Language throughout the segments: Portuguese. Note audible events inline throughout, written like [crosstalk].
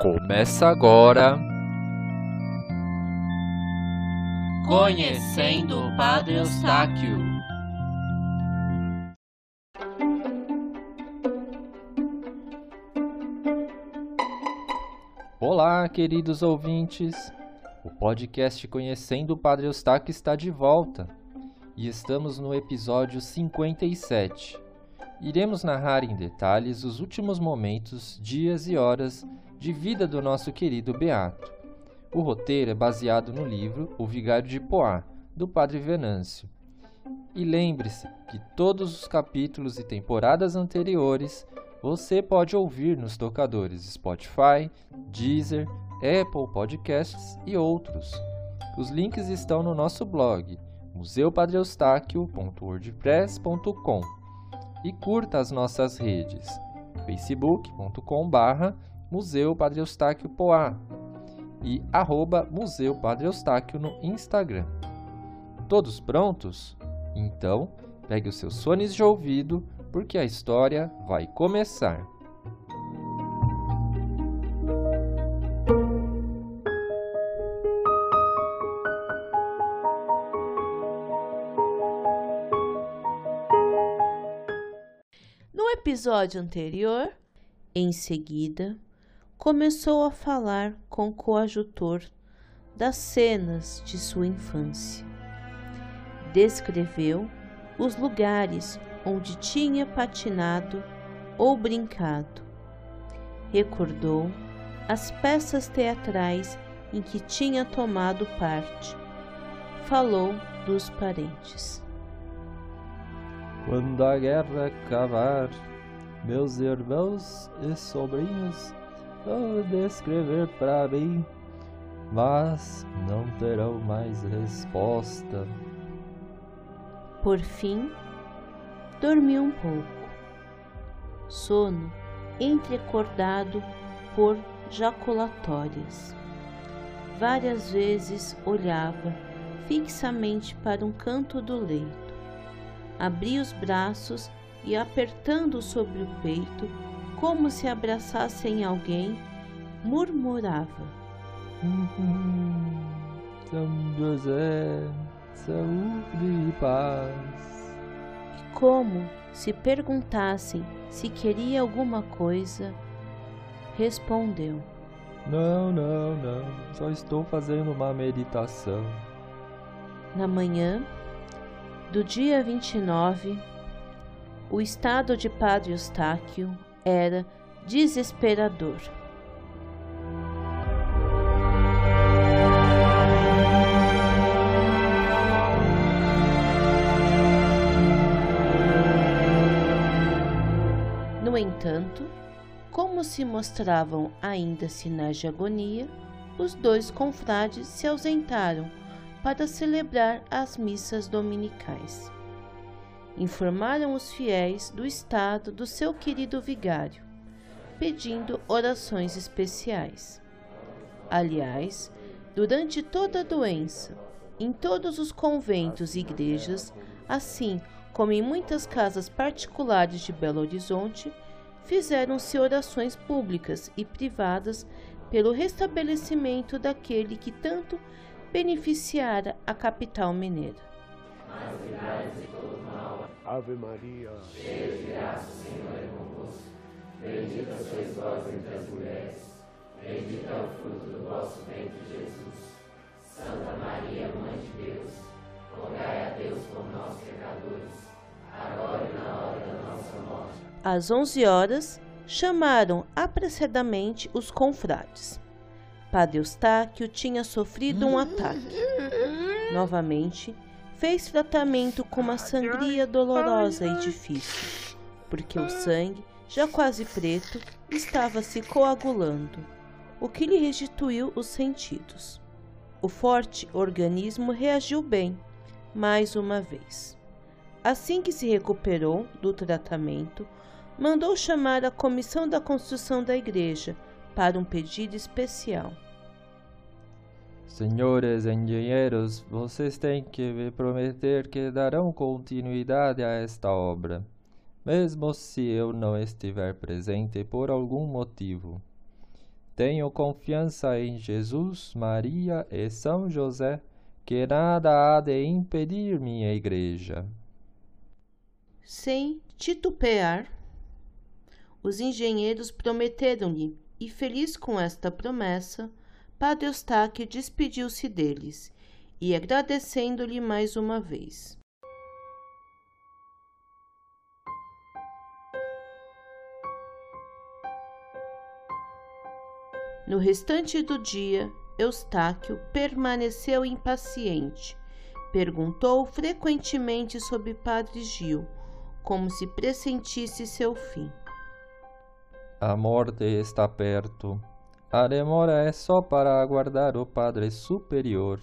Começa agora. Conhecendo o Padre Eustáquio. Olá, queridos ouvintes. O podcast Conhecendo o Padre Eustáquio está de volta e estamos no episódio 57. Iremos narrar em detalhes os últimos momentos, dias e horas de vida do nosso querido Beato. O roteiro é baseado no livro O Vigário de Poá, do Padre Venâncio. E lembre-se que todos os capítulos e temporadas anteriores você pode ouvir nos tocadores Spotify, Deezer, Apple Podcasts e outros. Os links estão no nosso blog museupadreustáquio.wordpress.com e curta as nossas redes facebook.com.br Museu Padre Eustáquio Poá e arroba Museu Padre Eustáquio no Instagram. Todos prontos? Então, pegue os seus fones de ouvido, porque a história vai começar. No episódio anterior, em seguida, começou a falar com o coadjutor das cenas de sua infância. Descreveu os lugares onde tinha patinado ou brincado. Recordou as peças teatrais em que tinha tomado parte. Falou dos parentes. Quando a guerra acabar, meus irmãos e sobrinhos vão descrever para mim, mas não terão mais resposta. Por fim, dormiu um pouco. Sono entrecordado por jaculatórias. Várias vezes olhava fixamente para um canto do leito. Abria os braços e, apertando sobre o peito, como se abraçassem alguém, murmurava: São José, saúde e paz. E como se perguntassem se queria alguma coisa, respondeu: Não, não, não, só estou fazendo uma meditação. Na manhã do dia 29, o estado de Padre Eustáquio era desesperador. No entanto, como se mostravam ainda sinais de agonia, os dois confrades se ausentaram para celebrar as missas dominicais. Informaram os fiéis do estado do seu querido vigário, pedindo orações especiais. Aliás, durante toda a doença, em todos os conventos e igrejas, assim como em muitas casas particulares de Belo Horizonte, fizeram-se orações públicas e privadas pelo restabelecimento daquele que tanto beneficiara a capital mineira. Ave Maria, cheia de graça, o Senhor é convosco. Bendita sois vós entre as mulheres, bendito é o fruto do vosso ventre, Jesus. Santa Maria, Mãe de Deus, rogai a Deus por nós, pecadores, agora e na hora da nossa morte. Às onze horas, chamaram apressadamente os confrades. Padre Eustáquio tinha sofrido um ataque. Novamente, fez tratamento com uma sangria dolorosa e difícil, porque o sangue, já quase preto, estava se coagulando, o que lhe restituiu os sentidos. O forte organismo reagiu bem, mais uma vez. Assim que se recuperou do tratamento, mandou chamar a comissão da construção da igreja para um pedido especial. Senhores engenheiros, vocês têm que me prometer que darão continuidade a esta obra, mesmo se eu não estiver presente por algum motivo. Tenho confiança em Jesus, Maria e São José, que nada há de impedir minha igreja. Sem titubear, os engenheiros prometeram-lhe, e feliz com esta promessa, Padre Eustáquio despediu-se deles e agradecendo-lhe mais uma vez. No restante do dia, Eustáquio permaneceu impaciente. Perguntou frequentemente sobre Padre Gil, como se pressentisse seu fim. A morte está perto. A demora é só para aguardar o Padre Superior.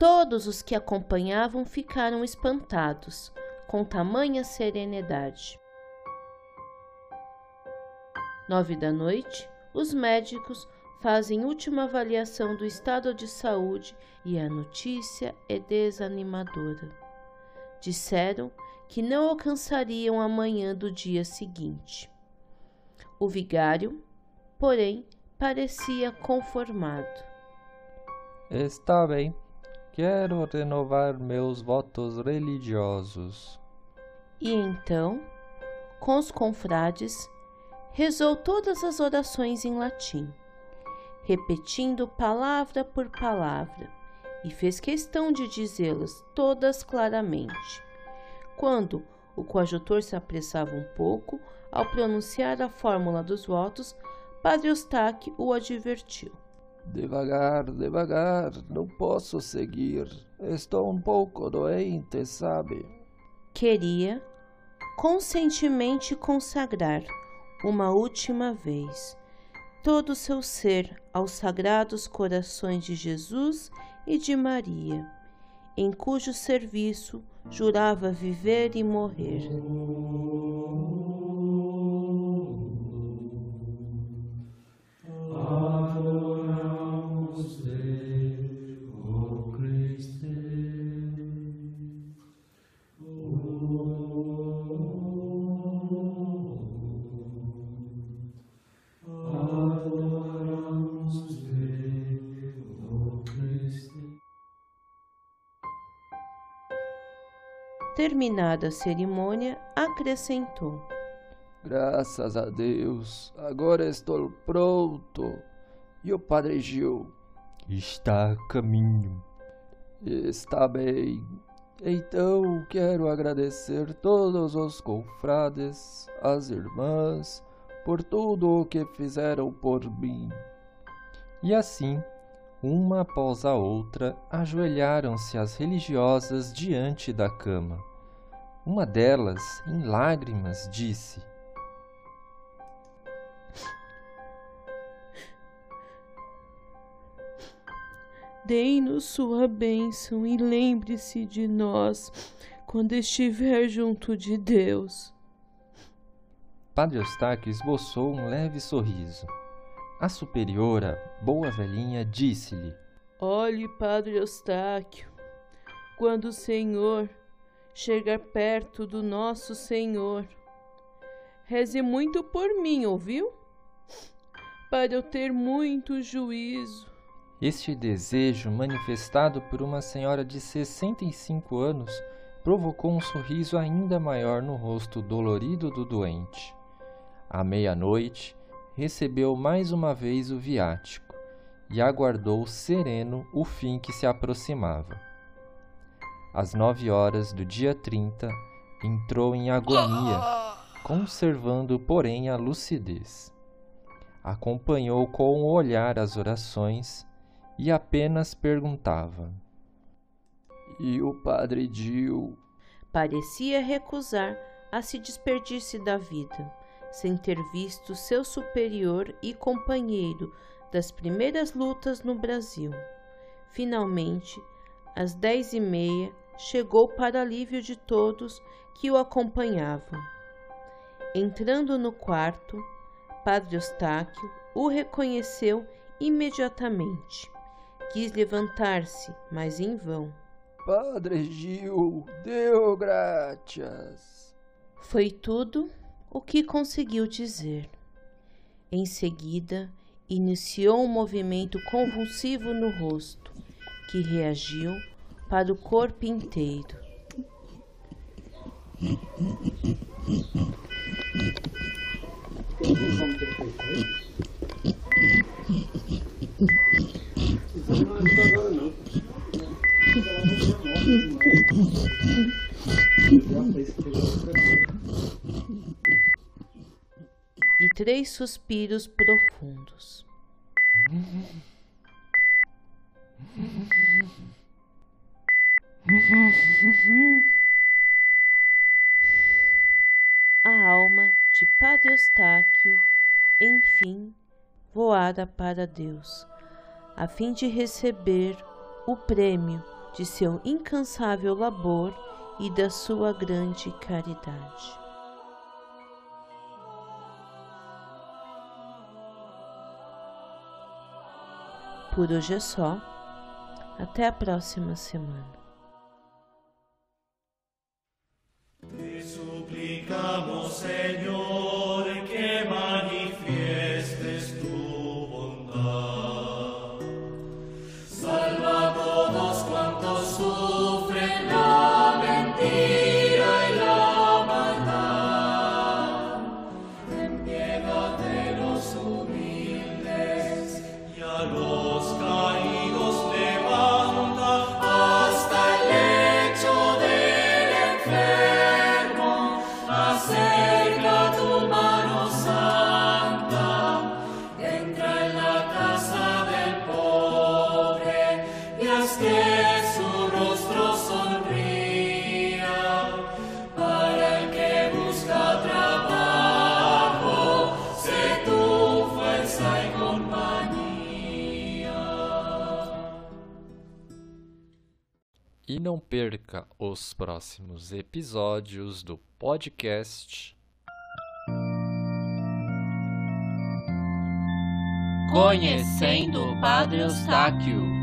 Todos os que acompanhavam ficaram espantados com tamanha serenidade. Nove da noite, os médicos fazem última avaliação do estado de saúde e a notícia é desanimadora. Disseram que não alcançariam a manhã do dia seguinte. O vigário, porém, parecia conformado. Está bem, quero renovar meus votos religiosos. E então, com os confrades, rezou todas as orações em latim, repetindo palavra por palavra, e fez questão de dizê-las todas claramente. Quando o coadjutor se apressava um pouco ao pronunciar a fórmula dos votos, Padre Eustáquio o advertiu. Devagar, devagar, não posso seguir. Estou um pouco doente, sabe? Queria conscientemente consagrar uma última vez todo o seu ser aos sagrados corações de Jesus e de Maria, em cujo serviço jurava viver e morrer. Terminada a cerimônia, acrescentou: Graças a Deus, agora estou pronto. E o Padre Gil? Está a caminho. Está bem. Então quero agradecer todos os confrades, as irmãs, por tudo o que fizeram por mim. E assim uma após a outra, ajoelharam-se as religiosas diante da cama. Uma delas, em lágrimas, disse: Dei-nos sua bênção e lembre-se de nós quando estiver junto de Deus. Padre Eustáquio esboçou um leve sorriso. A superiora, boa velhinha, disse-lhe: Olhe, Padre Eustáquio, quando o Senhor chegar perto do nosso Senhor, reze muito por mim, ouviu? Para eu ter muito juízo. Este desejo, manifestado por uma senhora de 65 anos, provocou um sorriso ainda maior no rosto dolorido do doente. À meia-noite, recebeu mais uma vez o viático e aguardou sereno o fim que se aproximava. Às nove horas do dia 30, entrou em agonia, [laughs] conservando, porém, a lucidez. Acompanhou com o olhar as orações e apenas perguntava: E o padre Dio? Parecia recusar a se despedir-se da vida sem ter visto seu superior e companheiro das primeiras lutas no Brasil. Finalmente, às dez e meia, chegou para alívio de todos que o acompanhavam. Entrando no quarto, Padre Eustáquio o reconheceu imediatamente. Quis levantar-se, mas em vão. Padre Gil, deu graças. Foi tudo o que conseguiu dizer. Em seguida, iniciou um movimento convulsivo no rosto, que reagiu para o corpo inteiro. E [laughs] três suspiros profundos. A alma de Padre Eustáquio, enfim, voara para Deus, a fim de receber o prêmio de seu incansável labor e da sua grande caridade. Por hoje é só. Até a próxima semana. Te suplicamos, Señor, que E não perca os próximos episódios do podcast Conhecendo o Padre Eustáquio.